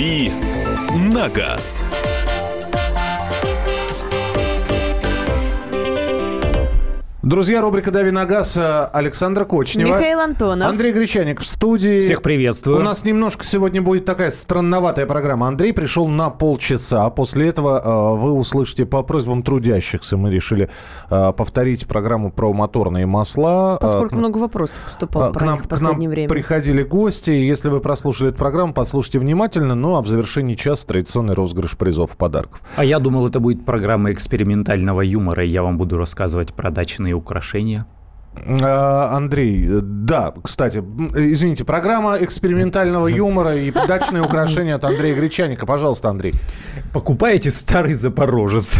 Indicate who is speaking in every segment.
Speaker 1: «Дави на газ».
Speaker 2: Друзья, рубрика «Дави на газ» э, Александра Кочнева.
Speaker 3: Михаил Антонов.
Speaker 2: Андрей Гречаник в студии.
Speaker 4: Всех приветствую.
Speaker 2: У нас немножко сегодня будет такая странноватая программа. Андрей пришел на полчаса. После этого э, вы услышите по просьбам трудящихся. Мы решили э, повторить программу про моторные масла.
Speaker 3: Поскольку
Speaker 2: Э,
Speaker 3: много вопросов поступало
Speaker 2: к
Speaker 3: про
Speaker 2: нам,
Speaker 3: них в
Speaker 2: к нам
Speaker 3: последнее время.
Speaker 2: приходили гости. Если вы прослушали эту программу, послушайте внимательно. Ну, а в завершении часа традиционный розыгрыш призов и подарков.
Speaker 4: А я думал, это будет программа экспериментального юмора, и я вам буду рассказывать про дачные украшения.
Speaker 2: А, Андрей, да, кстати, извините, программа экспериментального юмора и дачные украшения от Андрея Гречаника. Пожалуйста, Андрей.
Speaker 4: Покупаете старый Запорожец.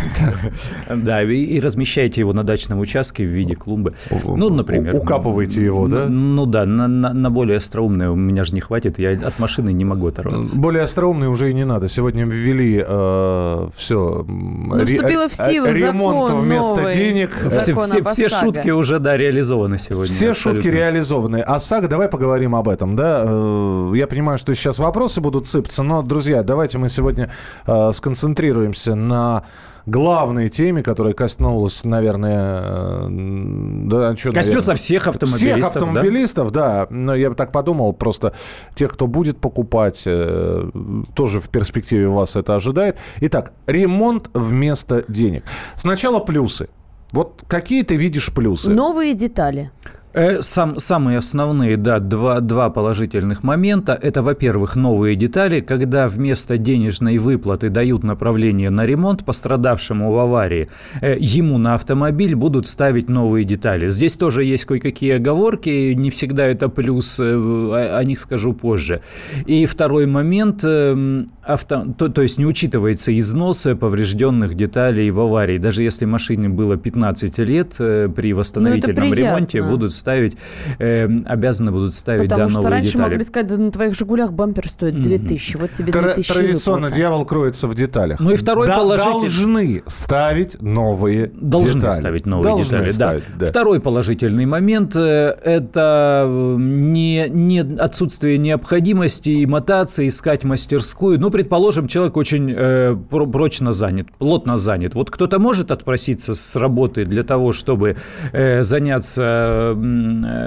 Speaker 4: Да, и размещаете его на дачном участке в виде клумбы. Ну, например.
Speaker 2: Укапываете его, да?
Speaker 4: Ну да, на- более остроумное у меня же не хватит, я от машины не могу оторваться.
Speaker 2: Более остроумный уже и не надо. Сегодня ввели все.
Speaker 3: Ну, вступила в силу
Speaker 2: ремонт вместо денег.
Speaker 4: Все, все- все шутки уже, да, реализованы сегодня.
Speaker 2: Все
Speaker 4: абсолютно.
Speaker 2: шутки реализованы. ОСАГО, давай поговорим об этом, да? Э, Я понимаю, что сейчас вопросы будут сыпаться, но, друзья, давайте мы сегодня э, сконцентрируемся на главной теме, которая коснулась, наверное, э, да, чё,
Speaker 4: Коснется
Speaker 2: наверное,
Speaker 4: всех автомобилистов,
Speaker 2: Всех
Speaker 4: да?
Speaker 2: автомобилистов, да. Но я бы так подумал, просто тех, кто будет покупать, тоже в перспективе вас это ожидает. Итак, ремонт вместо денег. Сначала плюсы. Вот какие ты видишь плюсы?
Speaker 3: Новые детали.
Speaker 4: Э, Сам, самые основные, да, два, два положительных момента. Это, во-первых, новые детали, когда вместо денежной выплаты дают направление на ремонт пострадавшему в аварии, э, ему на автомобиль будут ставить новые детали. Здесь тоже есть кое-какие оговорки, не всегда это плюс, э, о, них скажу позже. И второй момент, э, авто, то, то есть не учитывается износ э, поврежденных деталей в аварии. Даже если машине было 15 лет, при восстановительном
Speaker 3: приятно.
Speaker 4: ремонте будут ставить, э, обязаны будут ставить
Speaker 3: Потому
Speaker 4: да,
Speaker 3: что
Speaker 4: новые
Speaker 3: раньше
Speaker 4: детали.
Speaker 3: могли сказать, да на твоих «Жигулях» бампер стоит 2000. Вот тебе
Speaker 2: Тра-
Speaker 3: 2000
Speaker 2: Традиционно
Speaker 3: выплата.
Speaker 2: дьявол кроется в деталях.
Speaker 4: Ну и второй
Speaker 2: Да-
Speaker 4: положитель-
Speaker 2: Должны ставить новые
Speaker 4: Должны
Speaker 2: детали.
Speaker 4: ставить новые
Speaker 2: Должны
Speaker 4: детали,
Speaker 2: ставить,
Speaker 4: да. Второй положительный момент э, – это э, не, не отсутствие необходимости мотаться, искать мастерскую. Ну, предположим, человек очень э, про- прочно занят, плотно занят. Вот кто-то может отпроситься с работы для того, чтобы э, заняться э,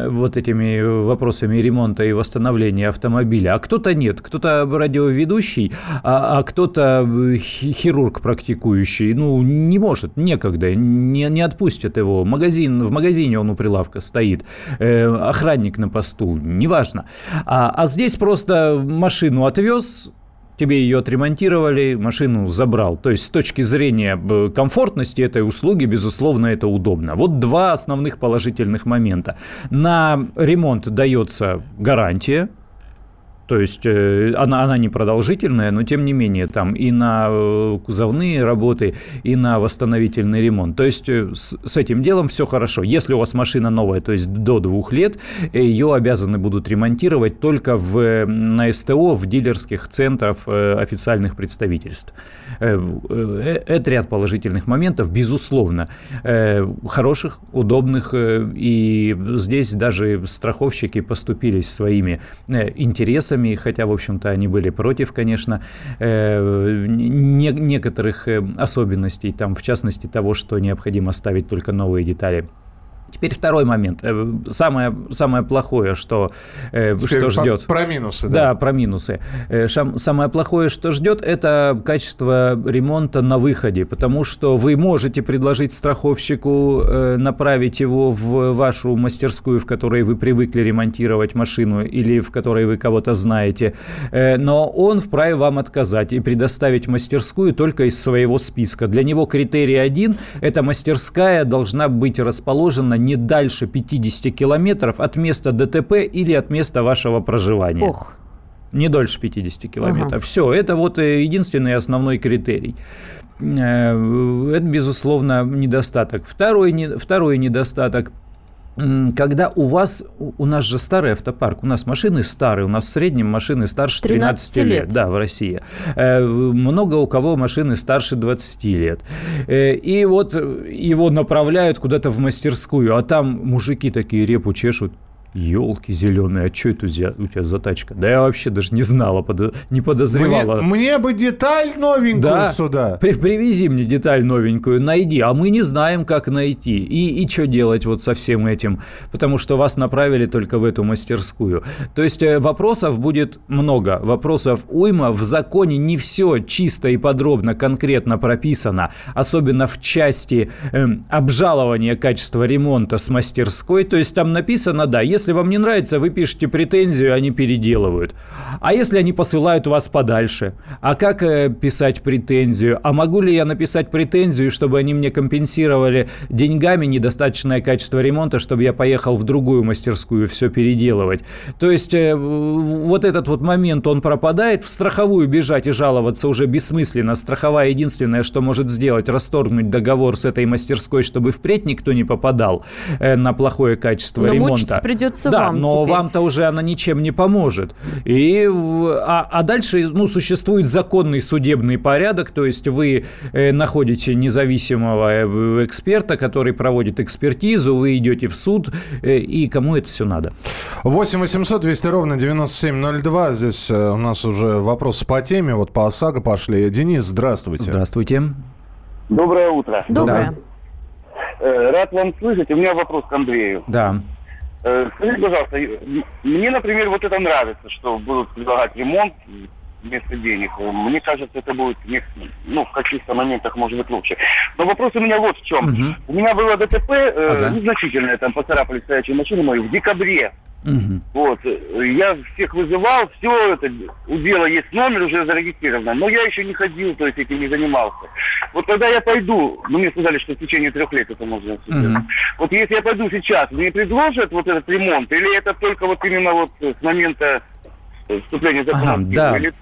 Speaker 4: вот этими вопросами ремонта и восстановления автомобиля, а кто-то нет. Кто-то радиоведущий, а, а кто-то э, хи- хирург практикующий. Ну, не может, некогда, не, не отпустят его. Магазин, в магазине он у прилавка стоит, э, охранник на посту, неважно. А, а здесь просто машину отвез, тебе ее отремонтировали, машину забрал. То есть с точки зрения э, комфортности этой услуги, безусловно, это удобно. Вот два основных положительных момента. На ремонт дается гарантия, то есть э, она, она не продолжительная, но тем не менее там и на э, кузовные работы, и на восстановительный ремонт. То есть э, с, с этим делом все хорошо. Если у вас машина новая, то есть до двух лет, ее обязаны будут ремонтировать только в, на СТО, в дилерских центрах официальных представительств. Это ряд положительных моментов, безусловно, хороших, удобных, и здесь даже страховщики поступились своими э, интересами, хотя, в общем-то, они были против, конечно, э, не- некоторых э, особенностей, там, в частности, того, что необходимо ставить только новые детали. Теперь второй момент. Э, Самое, самое плохое, что, э,
Speaker 2: Теперь
Speaker 4: что ждет.
Speaker 2: Про минусы,
Speaker 4: Да,
Speaker 2: да.
Speaker 4: про минусы. Э, шам- Самое плохое, что ждет, это качество ремонта на выходе, потому что вы можете предложить страховщику направить его в вашу мастерскую, в которой вы привыкли ремонтировать машину или в которой вы кого-то знаете, но он вправе вам отказать и предоставить мастерскую только из своего списка. Для него критерий один – эта мастерская должна быть расположена не дальше 50 километров от места ДТП или от места вашего проживания.
Speaker 3: Ох,
Speaker 4: Не дольше 50 километров.
Speaker 3: Ага.
Speaker 4: Все, это вот э, единственный основной критерий. Э, Это, безусловно, недостаток. Второй, не- второй недостаток когда у вас, у нас же старый автопарк, у нас машины старые, у нас в среднем машины старше 13,
Speaker 3: 13
Speaker 4: лет,
Speaker 3: лет.
Speaker 4: да, в России. Э, Много у кого машины старше 20 лет. Э, И вот его направляют куда-то в мастерскую, а там мужики такие репу чешут, Елки зеленые, а что это у тебя, за тачка? Да я вообще даже не знала, подо- не подозревала.
Speaker 2: Мне, мне бы деталь новенькую
Speaker 4: Да,
Speaker 2: сюда.
Speaker 4: При- привези мне деталь новенькую, найди. А мы не знаем, как найти. И, и что делать вот со всем этим? Потому что вас направили только в эту мастерскую. То есть э, вопросов будет много. Вопросов уйма. В законе не все чисто и подробно, конкретно прописано. Особенно в части эм, обжалования качества ремонта с мастерской. То есть там написано, да, если вам не нравится, вы пишете претензию, они переделывают. А если они посылают вас подальше? А как э, писать претензию? А могу ли я написать претензию, чтобы они мне компенсировали деньгами недостаточное качество ремонта, чтобы я поехал в другую мастерскую все переделывать? То есть э, вот этот вот момент, он пропадает. В страховую бежать и жаловаться уже бессмысленно. Страховая единственное, что может сделать, расторгнуть договор с этой мастерской, чтобы впредь никто не попадал э, на плохое качество
Speaker 3: Но
Speaker 4: ремонта.
Speaker 3: мучиться придется
Speaker 4: да,
Speaker 3: вам
Speaker 4: но
Speaker 3: теперь.
Speaker 4: вам-то уже она ничем не поможет. И, а, а дальше ну, существует законный судебный порядок, то есть вы э, находите независимого э, эксперта, который проводит экспертизу, вы идете в суд, э, и кому это все надо?
Speaker 2: 8 800 200 ровно 9702. Здесь э, у нас уже вопросы по теме. Вот по ОСАГО пошли. Денис, здравствуйте.
Speaker 4: Здравствуйте.
Speaker 5: Доброе утро.
Speaker 3: Доброе.
Speaker 5: Э, Рад вам слышать. У меня вопрос к Андрею.
Speaker 4: Да.
Speaker 5: Э, Скажите, пожалуйста, мне, например, вот это нравится, что будут предлагать ремонт вместо денег. Мне кажется, это будет ну, в каких-то моментах, может быть, лучше. Но вопрос у меня вот в чем.
Speaker 4: Мгм.
Speaker 5: У меня было ДТП э,
Speaker 4: Ага.
Speaker 5: незначительное, там поцарапали стоячую машину мою в декабре.
Speaker 4: Мгм.
Speaker 5: Вот. Я всех вызывал, все это, у дела есть номер уже зарегистрировано, но я еще не ходил, то есть этим не занимался. Вот когда я пойду, ну мне сказали, что в течение трех лет это можно.
Speaker 4: Мгм.
Speaker 5: Вот если я пойду сейчас, мне предложат вот этот ремонт, или это только вот именно вот с момента вступления закона?
Speaker 4: Ага, да.
Speaker 5: или-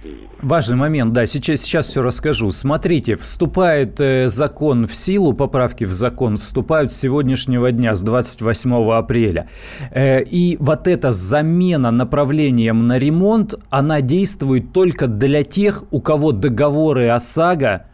Speaker 4: Важный момент, да, сейчас, сейчас все расскажу. Смотрите, вступает э, закон в силу, поправки в закон вступают с сегодняшнего дня, с 28 апреля. Э, и вот эта замена направлением на ремонт, она действует только для тех, у кого договоры ОСАГО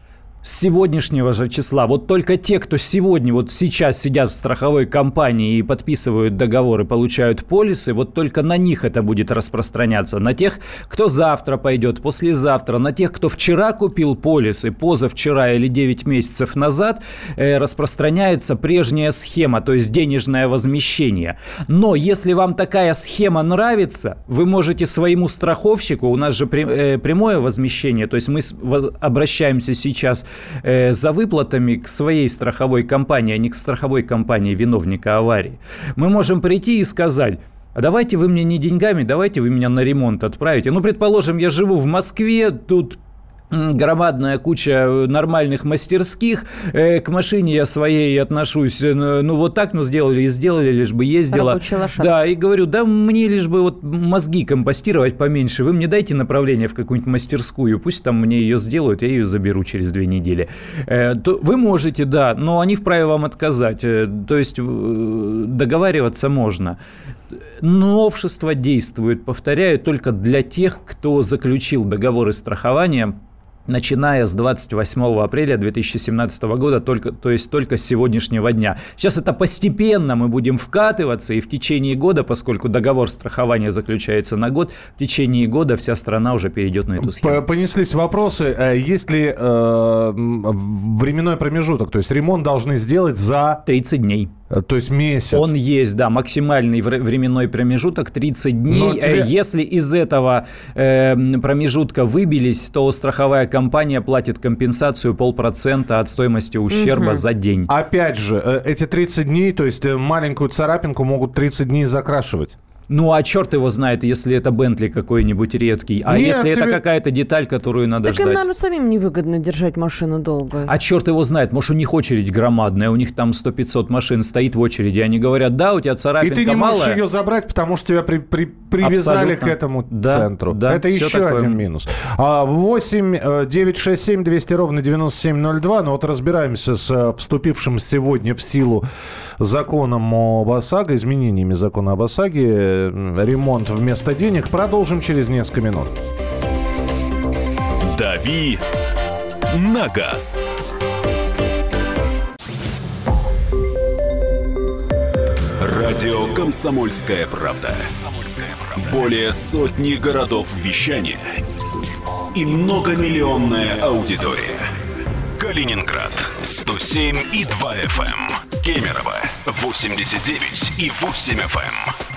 Speaker 4: с сегодняшнего же числа. Вот только те, кто сегодня, вот сейчас сидят в страховой компании и подписывают договоры, получают полисы, вот только на них это будет распространяться. На тех, кто завтра пойдет, послезавтра, на тех, кто вчера купил полисы, позавчера или 9 месяцев назад, э, распространяется прежняя схема, то есть денежное возмещение. Но если вам такая схема нравится, вы можете своему страховщику, у нас же э, прямое возмещение, то есть мы обращаемся сейчас э, за выплатами к своей страховой компании, а не к страховой компании виновника аварии. Мы можем прийти и сказать, а давайте вы мне не деньгами, давайте вы меня на ремонт отправите. Ну, предположим, я живу в Москве, тут громадная куча э, нормальных мастерских. Э, К машине я своей отношусь, э, ну, вот так, ну, сделали и сделали, лишь бы ездила. Да, и говорю, да мне лишь бы вот мозги компостировать поменьше. Вы мне дайте направление в какую-нибудь мастерскую, пусть там мне ее сделают, я ее заберу через две недели. Вы можете, да, но они вправе вам отказать. То есть договариваться можно. Новшество действует, повторяю, только для тех, кто заключил договоры страхования начиная с 28 апреля 2017 года, только, то есть только с сегодняшнего дня. Сейчас это постепенно мы будем вкатываться, и в течение года, поскольку договор страхования заключается на год, в течение года вся страна уже перейдет на эту схему.
Speaker 2: Понеслись вопросы. Э, Есть ли э, временной промежуток? То есть ремонт должны сделать за,
Speaker 4: 30 дней.
Speaker 2: Э, то есть месяц.
Speaker 4: Он есть, да, максимальный вре- временной промежуток 30
Speaker 2: Но
Speaker 4: дней.
Speaker 2: тебе-
Speaker 4: Э, Если из этого э, промежутка выбились, то страховая компания платит компенсацию полпроцента от стоимости ущерба за день.
Speaker 2: Опять же, э, эти 30 дней, то есть маленькую царапинку могут 30 дней закрашивать.
Speaker 4: Ну, а черт его знает, если это Бентли какой-нибудь редкий. А
Speaker 2: Нет,
Speaker 4: если это
Speaker 2: тебе-
Speaker 4: какая-то деталь, которую надо
Speaker 3: Так им,
Speaker 4: ждать?
Speaker 3: наверное, самим невыгодно держать машину долго.
Speaker 4: А черт его знает, может, у них очередь громадная, у них там 100-500 машин стоит в очереди, они говорят, да, у тебя
Speaker 2: И
Speaker 4: царапинка
Speaker 2: ты не можешь
Speaker 4: малая.
Speaker 2: ее забрать, потому что тебя при- при- привязали
Speaker 4: Абсолютно.
Speaker 2: к этому
Speaker 4: Да,
Speaker 2: центру.
Speaker 4: да,
Speaker 2: Это еще
Speaker 4: такое.
Speaker 2: один минус. А, 8 э, 967 200 ровно 9702. Ну вот разбираемся с э, вступившим сегодня в силу законом об ОСАГО, изменениями закона об ОСАГО, ремонт вместо денег. Продолжим через несколько минут.
Speaker 1: «Дави на газ». Радио «Комсомольская правда». Более сотни городов вещания и многомиллионная аудитория. Калининград 107 и 2 FM. Кемерово 89 и 8 FM.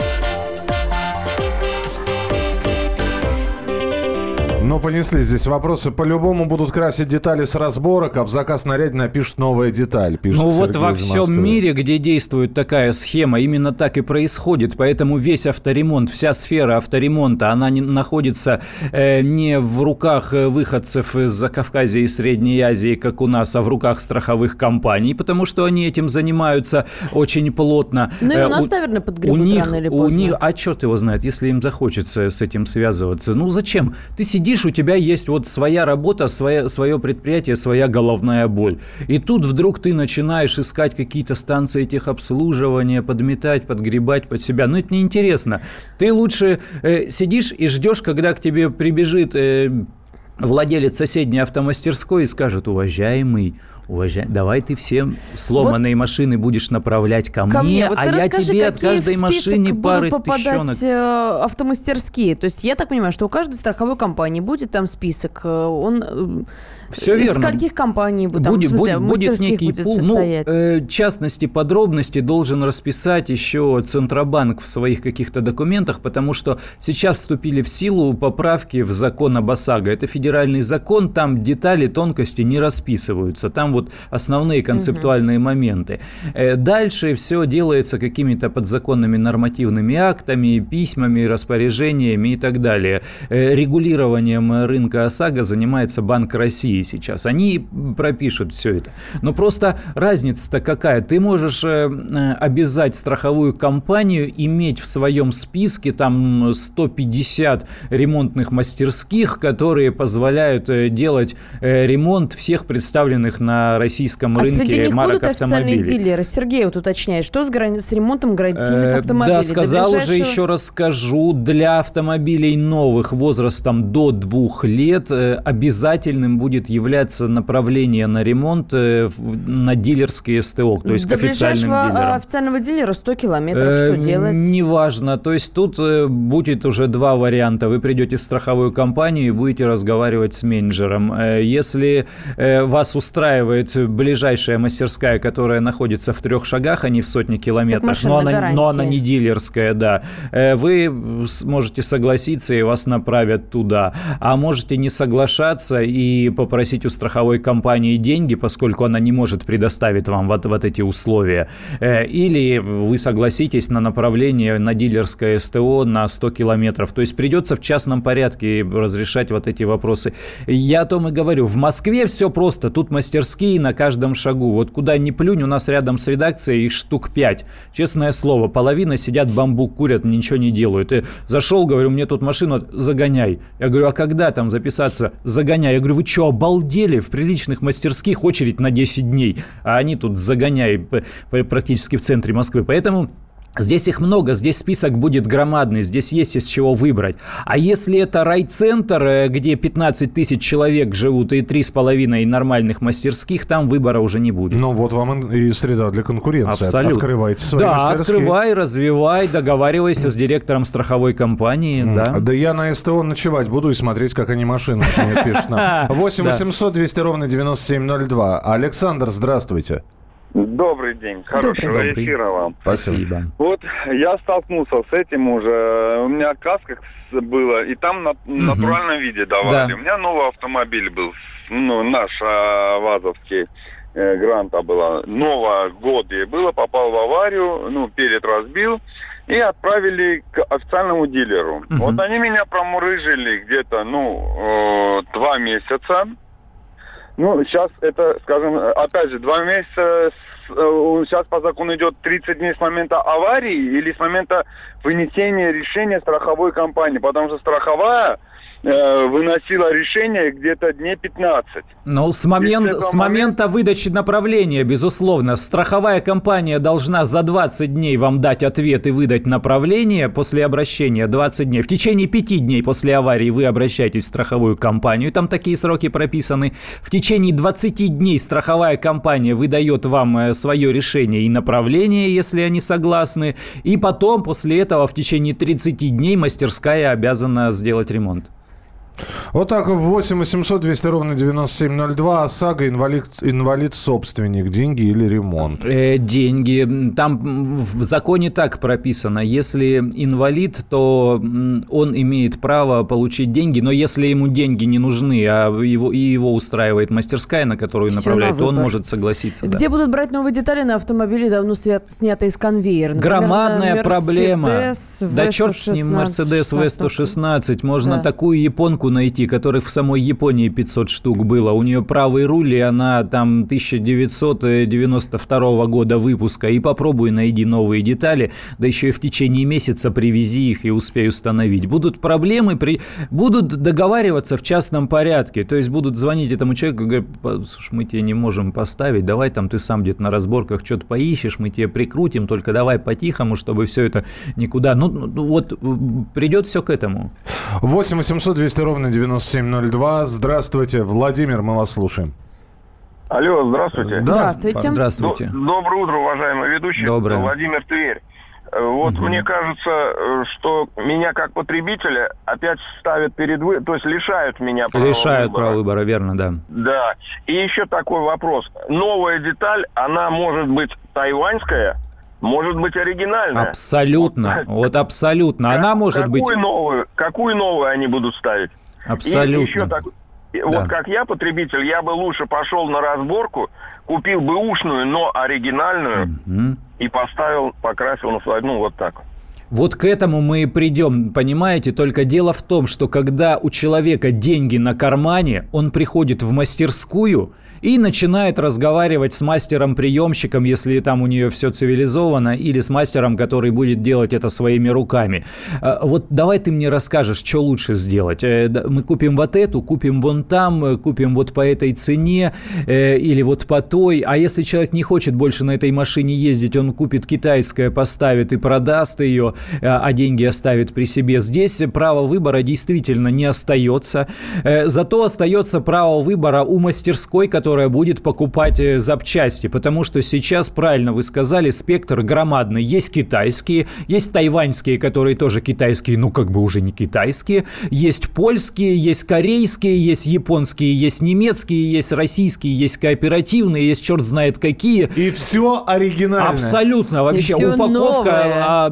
Speaker 2: Ну, понесли здесь вопросы. По-любому будут красить детали с разборок, а в заказ наряде напишут новая деталь. Пишет
Speaker 4: ну вот во всем
Speaker 2: Москвы.
Speaker 4: мире, где действует такая схема, именно так и происходит. Поэтому весь авторемонт, вся сфера авторемонта, она не, находится э, не в руках э, выходцев из Закавказья и Средней Азии, как у нас, а в руках страховых компаний, потому что они этим занимаются очень плотно.
Speaker 3: Ну и
Speaker 4: Э,
Speaker 3: у нас, наверное,
Speaker 4: у
Speaker 3: подгребут
Speaker 4: них,
Speaker 3: рано или
Speaker 4: у
Speaker 3: поздно.
Speaker 4: них, а черт его знает, если им захочется с этим связываться. Ну зачем? Ты сидишь, у тебя есть вот своя работа, своя, свое предприятие, своя головная боль. И тут вдруг ты начинаешь искать какие-то станции техобслуживания, подметать, подгребать под себя. Ну это неинтересно. Ты лучше э, сидишь и ждешь, когда к тебе прибежит... э, Владелец соседней автомастерской и скажет, уважаемый, уважай, давай ты все сломанные машины будешь направлять ко мне,
Speaker 3: Ко мне. Вот
Speaker 4: а я
Speaker 3: расскажи,
Speaker 4: тебе от каждой машины пары
Speaker 3: попадать
Speaker 4: тыщенок.
Speaker 3: э, автомастерские. То есть я так понимаю, что у каждой страховой компании будет там список. э, Он э,
Speaker 4: Всё
Speaker 3: из
Speaker 4: верно.
Speaker 3: скольких компаний будет, там,
Speaker 4: будет,
Speaker 3: смысле,
Speaker 4: будет, будет некий
Speaker 3: будет
Speaker 4: пул. Ну, э, частности, подробности должен расписать еще Центробанк в своих каких-то документах, потому что сейчас вступили в силу поправки в закон об ОСАГО. Это федеральный закон, там детали, тонкости не расписываются. Там вот основные концептуальные моменты. Э, Дальше все делается какими-то подзаконными нормативными актами, письмами, распоряжениями и так далее. Э, Регулированием рынка ОСАГО занимается Банк России сейчас. Они пропишут все это. Но просто разница-то какая? Ты можешь э, обязать страховую компанию иметь в своем списке там 150 ремонтных мастерских, которые позволяют делать ремонт всех представленных на российском
Speaker 3: а среди
Speaker 4: рынке
Speaker 3: них
Speaker 4: марок
Speaker 3: будут официальные
Speaker 4: автомобилей.
Speaker 3: дилеры? Сергей вот уточняет, что с, грани- с ремонтом гарантийных
Speaker 4: Э,
Speaker 3: автомобилей?
Speaker 4: Да, сказал уже,
Speaker 3: ближайшего-
Speaker 4: еще раз скажу, для автомобилей новых возрастом до двух лет э, обязательным будет являться направление на ремонт э, на дилерские СТО, то есть
Speaker 3: До
Speaker 4: к официальным
Speaker 3: а,
Speaker 4: дилерам.
Speaker 3: официального дилера 100 километров.
Speaker 4: Э,
Speaker 3: Что делать?
Speaker 4: Неважно. То есть тут будет уже два варианта. Вы придете в страховую компанию и будете разговаривать с менеджером. Если вас устраивает ближайшая мастерская, которая находится в трех шагах, а не в сотне километров, но
Speaker 3: на
Speaker 4: она, но она не дилерская, да, э, вы сможете согласиться и вас направят туда. А можете не соглашаться и попросить у страховой компании деньги, поскольку она не может предоставить вам вот, вот эти условия. Э, Или вы согласитесь на направление на дилерское СТО на 100 километров. То есть придется в частном порядке разрешать вот эти вопросы. Я о том и говорю. В Москве все просто. Тут мастерские на каждом шагу. Вот куда ни плюнь, у нас рядом с редакцией их штук 5. Честное слово, половина сидят, бамбук курят, ничего не делают. И зашел, говорю, мне тут машину загоняй. Я говорю, а когда там записаться? Загоняй. Я говорю, вы что, обалдели? В приличных мастерских очередь на 10 дней. А они тут загоняй практически в центре Москвы. Поэтому Здесь их много, здесь список будет громадный, здесь есть из чего выбрать. А если это райцентр, э, где 15 тысяч человек живут и 3,5 нормальных мастерских, там выбора уже не будет.
Speaker 2: Ну, вот вам и среда для конкуренции.
Speaker 4: Абсолютно.
Speaker 2: Открывайте свои
Speaker 4: да,
Speaker 2: мастерские.
Speaker 4: открывай, развивай, договаривайся с директором страховой компании. Да.
Speaker 2: Да я на СТО ночевать буду и смотреть, как они машины пишут нам. 8 800 200 ровно 9702. Александр, здравствуйте.
Speaker 5: Добрый день, хорошего
Speaker 4: Добрый.
Speaker 5: эфира вам.
Speaker 4: Спасибо.
Speaker 5: Вот я столкнулся с этим уже. У меня каска было, и там на натуральном виде давали.
Speaker 4: Да.
Speaker 5: У меня новый автомобиль был, ну, наш а, ВАЗовский. э, Гранта была. Нового года ей было, попал в аварию, ну, перед разбил. И отправили к официальному дилеру.
Speaker 4: Мгм.
Speaker 5: Вот они меня промурыжили где-то, ну, э, два месяца. Ну, сейчас это, скажем, опять же, два месяца, сейчас по закону идет 30 дней с момента аварии или с момента вынесения решения страховой компании, потому что страховая
Speaker 6: э, выносила решение где-то дней 15.
Speaker 4: Ну, с, момент, с момента выдачи направления, безусловно, страховая компания должна за 20 дней вам дать ответ и выдать направление после обращения 20 дней. В течение 5 дней после аварии вы обращаетесь в страховую компанию, там такие сроки прописаны. В течение 20 дней страховая компания выдает вам э, свое решение и направление, если они согласны. И потом, после этого, в течение 30 дней мастерская обязана сделать ремонт.
Speaker 2: Вот так, 8 800 200 ровно 9702. ОСАГО, инвалид, инвалид-собственник. Деньги или ремонт?
Speaker 4: Э, деньги. Там в законе так прописано. Если инвалид, то он имеет право получить деньги. Но если ему деньги не нужны, а его, и его устраивает мастерская, на которую
Speaker 3: Всё
Speaker 4: направляет,
Speaker 3: на
Speaker 4: то он может согласиться. да.
Speaker 3: Где будут брать новые детали на автомобиле, давно свят- снятые из конвейера? Например,
Speaker 4: Громадная
Speaker 3: на
Speaker 4: проблема.
Speaker 3: Mercedes
Speaker 4: Да черт с ним, Mercedes V116. Можно
Speaker 3: Да.
Speaker 4: такую японку найти, которых в самой Японии 500 штук было. У нее правый руль, и она там 1992 года выпуска. И попробуй найди новые детали, да еще и в течение месяца привези их и успей установить. Будут проблемы, при... будут договариваться в частном порядке. То есть будут звонить этому человеку говорят, слушай, мы тебе не можем поставить, давай там ты сам где-то на разборках что-то поищешь, мы тебе прикрутим, только давай по-тихому, чтобы все это никуда... Ну, ну, вот м, придет все к этому.
Speaker 2: 8 800 200 ровно 9702. Здравствуйте, Владимир, мы вас слушаем.
Speaker 6: Алло, здравствуйте.
Speaker 2: Да.
Speaker 3: Здравствуйте.
Speaker 4: Здравствуйте.
Speaker 6: Д- Доброе утро, уважаемый ведущий.
Speaker 4: Доброе.
Speaker 6: Владимир Тверь. Э, Вот мне кажется, э, что меня как потребителя опять ставят перед вы, то есть лишают меня права
Speaker 4: Решают
Speaker 6: выбора.
Speaker 4: право выбора, верно, да.
Speaker 6: Да. И еще такой вопрос. Новая деталь, она может быть тайваньская, может быть оригинальная.
Speaker 4: Абсолютно, вот абсолютно. Она может быть...
Speaker 6: какую новую, какую новую они будут ставить? И еще
Speaker 4: Абсолютно.
Speaker 6: так,
Speaker 4: Да.
Speaker 6: вот как я потребитель, я бы лучше пошел на разборку, купил бы ушную, но оригинальную
Speaker 4: Мгм.
Speaker 6: и поставил, покрасил на свою, ну вот так.
Speaker 4: Вот к этому мы и придем, понимаете? Только дело в том, что когда у человека деньги на кармане, он приходит в мастерскую и начинает разговаривать с мастером-приемщиком, если там у нее все цивилизовано, или с мастером, который будет делать это своими руками. А, Вот давай ты мне расскажешь, что лучше сделать. Э, Мы купим вот эту, купим вон там, э, купим вот по этой цене э, или вот по той. А если человек не хочет больше на этой машине ездить, он купит китайское, поставит и продаст ее, а деньги оставит при себе. Здесь право выбора действительно не остается. Э, Зато остается право выбора у мастерской, которая будет покупать э, запчасти. Потому что сейчас, правильно вы сказали, спектр громадный. Есть китайские, есть тайваньские, которые тоже китайские, ну как бы уже не китайские. Есть польские, есть корейские, есть японские, есть немецкие, есть российские, есть кооперативные, есть черт знает какие.
Speaker 2: И все оригинальное.
Speaker 4: Абсолютно вообще упаковка
Speaker 3: новое.
Speaker 4: а,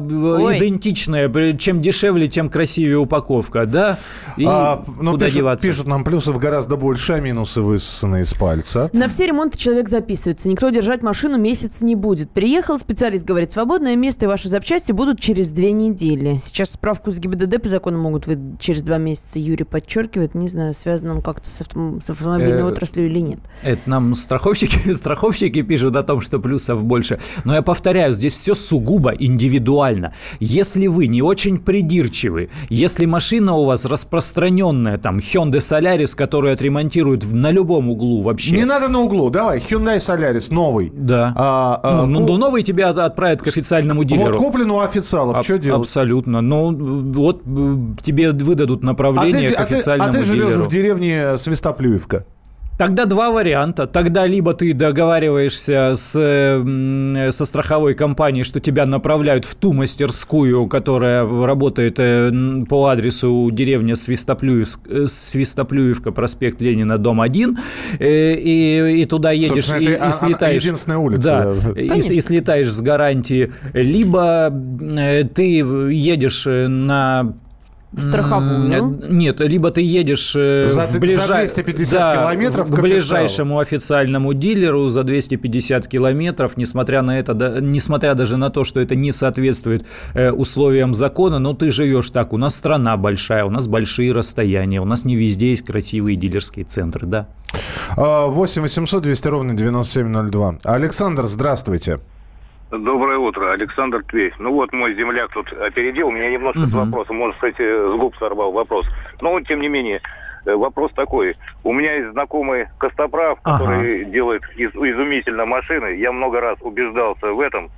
Speaker 4: Идентичная. Чем дешевле, тем красивее упаковка, да? И
Speaker 2: А, ну,
Speaker 4: куда
Speaker 2: пишут,
Speaker 4: деваться?
Speaker 2: пишут нам плюсов гораздо больше, а минусы высосаны из пальца.
Speaker 3: На все ремонты человек записывается. Никто держать машину месяц не будет. Приехал специалист, говорит, свободное место и ваши запчасти будут через две недели. Сейчас справку с ГИБДД по закону могут выдать через два месяца. Юрий подчеркивает. Не знаю, связан он как-то с, автом- с автомобильной
Speaker 4: Э,
Speaker 3: отраслью или нет.
Speaker 4: Это нам страховщики, страховщики пишут о том, что плюсов больше. Но я повторяю, здесь все сугубо индивидуально. Если вы не очень придирчивы, если машина у вас распространенная, там, Hyundai Solaris, которую отремонтируют в- на любом углу вообще.
Speaker 2: Не надо на углу, давай, Hyundai Solaris новый.
Speaker 4: Да.
Speaker 2: А, а,
Speaker 4: ну, ну,
Speaker 2: ку-
Speaker 4: новый тебя от- отправят к официальному
Speaker 2: Вот
Speaker 4: дилеру.
Speaker 2: куплен у официалов,
Speaker 4: Аб-
Speaker 2: что делать?
Speaker 4: Абсолютно. Ну, вот э, тебе выдадут
Speaker 2: А
Speaker 4: направление
Speaker 2: ты,
Speaker 4: к
Speaker 2: а ты-
Speaker 4: официальному
Speaker 2: а ты живешь
Speaker 4: дилеру.
Speaker 2: в деревне Свистоплюевка.
Speaker 4: Тогда два варианта. Тогда либо ты договариваешься с, со страховой компанией, что тебя направляют в ту мастерскую, которая работает э, по адресу деревня Свистоплюевск, э, Свистоплюевка, проспект Ленина, дом 1, э, и, и туда едешь
Speaker 2: Собственно,
Speaker 4: и,
Speaker 2: это
Speaker 4: и
Speaker 2: она
Speaker 4: слетаешь.
Speaker 2: единственная улица.
Speaker 4: Да, и, и слетаешь с гарантии. Либо ты едешь на
Speaker 3: В страховую.
Speaker 4: Нет, либо ты едешь э,
Speaker 2: За-
Speaker 4: в
Speaker 2: за
Speaker 4: ближа-
Speaker 2: 250
Speaker 4: Да,
Speaker 2: километров
Speaker 4: к ближайшему официальному дилеру за 250 километров, несмотря на это, да- несмотря даже на то, что это не соответствует э, условиям закона, но ты живешь так. У нас страна большая, у нас большие расстояния, у нас не везде есть красивые дилерские центры, да.
Speaker 2: А, 8 800 200 ровно 9702. Александр, здравствуйте.
Speaker 7: Доброе утро, Александр Тверь. Ну вот мой земляк тут опередил, меня немножко угу. с вопросом, может, кстати, с губ сорвал вопрос. Но, тем не менее, э, вопрос такой. У меня есть знакомый Костоправ, который ага. делает из, изумительно машины. Я много раз убеждался в этом.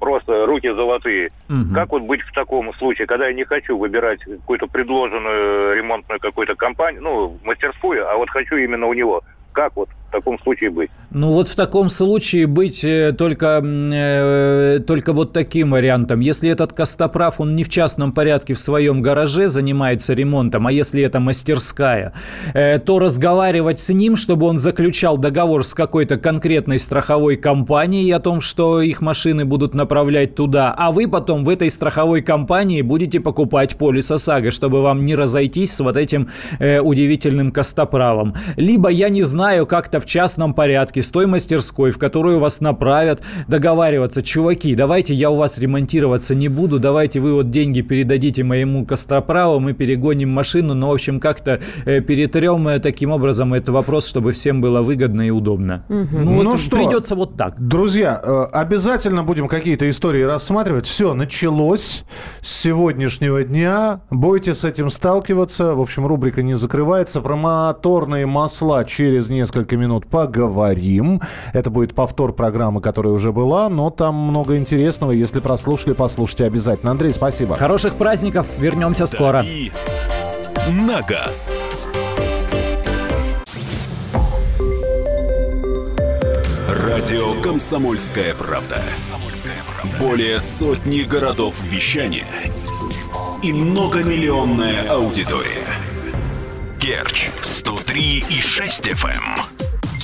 Speaker 7: Просто руки золотые. Угу. Как вот быть в таком случае, когда я не хочу выбирать какую-то предложенную ремонтную какую-то компанию, ну, мастерскую, а вот хочу именно у него. Как вот в таком случае быть?
Speaker 4: Ну вот в таком случае быть э, только, э, только вот таким вариантом. Если этот костоправ, он не в частном порядке в своем гараже занимается ремонтом, а если это мастерская, э, то разговаривать с ним, чтобы он заключал договор с какой-то конкретной страховой компанией о том, что их машины будут направлять туда, а вы потом в этой страховой компании будете покупать полис ОСАГО, чтобы вам не разойтись с вот этим э, удивительным костоправом. Либо я не знаю, как-то в частном порядке с той мастерской, в которую вас направят, договариваться, чуваки, давайте я у вас ремонтироваться не буду, давайте вы вот деньги передадите моему Костроправу, мы перегоним машину, но, в общем, как-то э, перетрем э, таким образом этот вопрос, чтобы всем было выгодно и удобно. Угу. Ну,
Speaker 2: ну
Speaker 4: вот
Speaker 2: что,
Speaker 4: придется вот так.
Speaker 2: Друзья, э, обязательно будем какие-то истории рассматривать. Все, началось с сегодняшнего дня. Будете с этим сталкиваться. В общем, рубрика не закрывается. Про моторные масла через несколько минут минут поговорим. Это будет повтор программы, которая уже была, но там много интересного. Если прослушали, послушайте обязательно. Андрей, спасибо.
Speaker 4: Хороших праздников. Вернемся скоро.
Speaker 1: на газ. Радио «Комсомольская правда». Более сотни городов вещания и многомиллионная аудитория. Керчь 103 и 6 FM.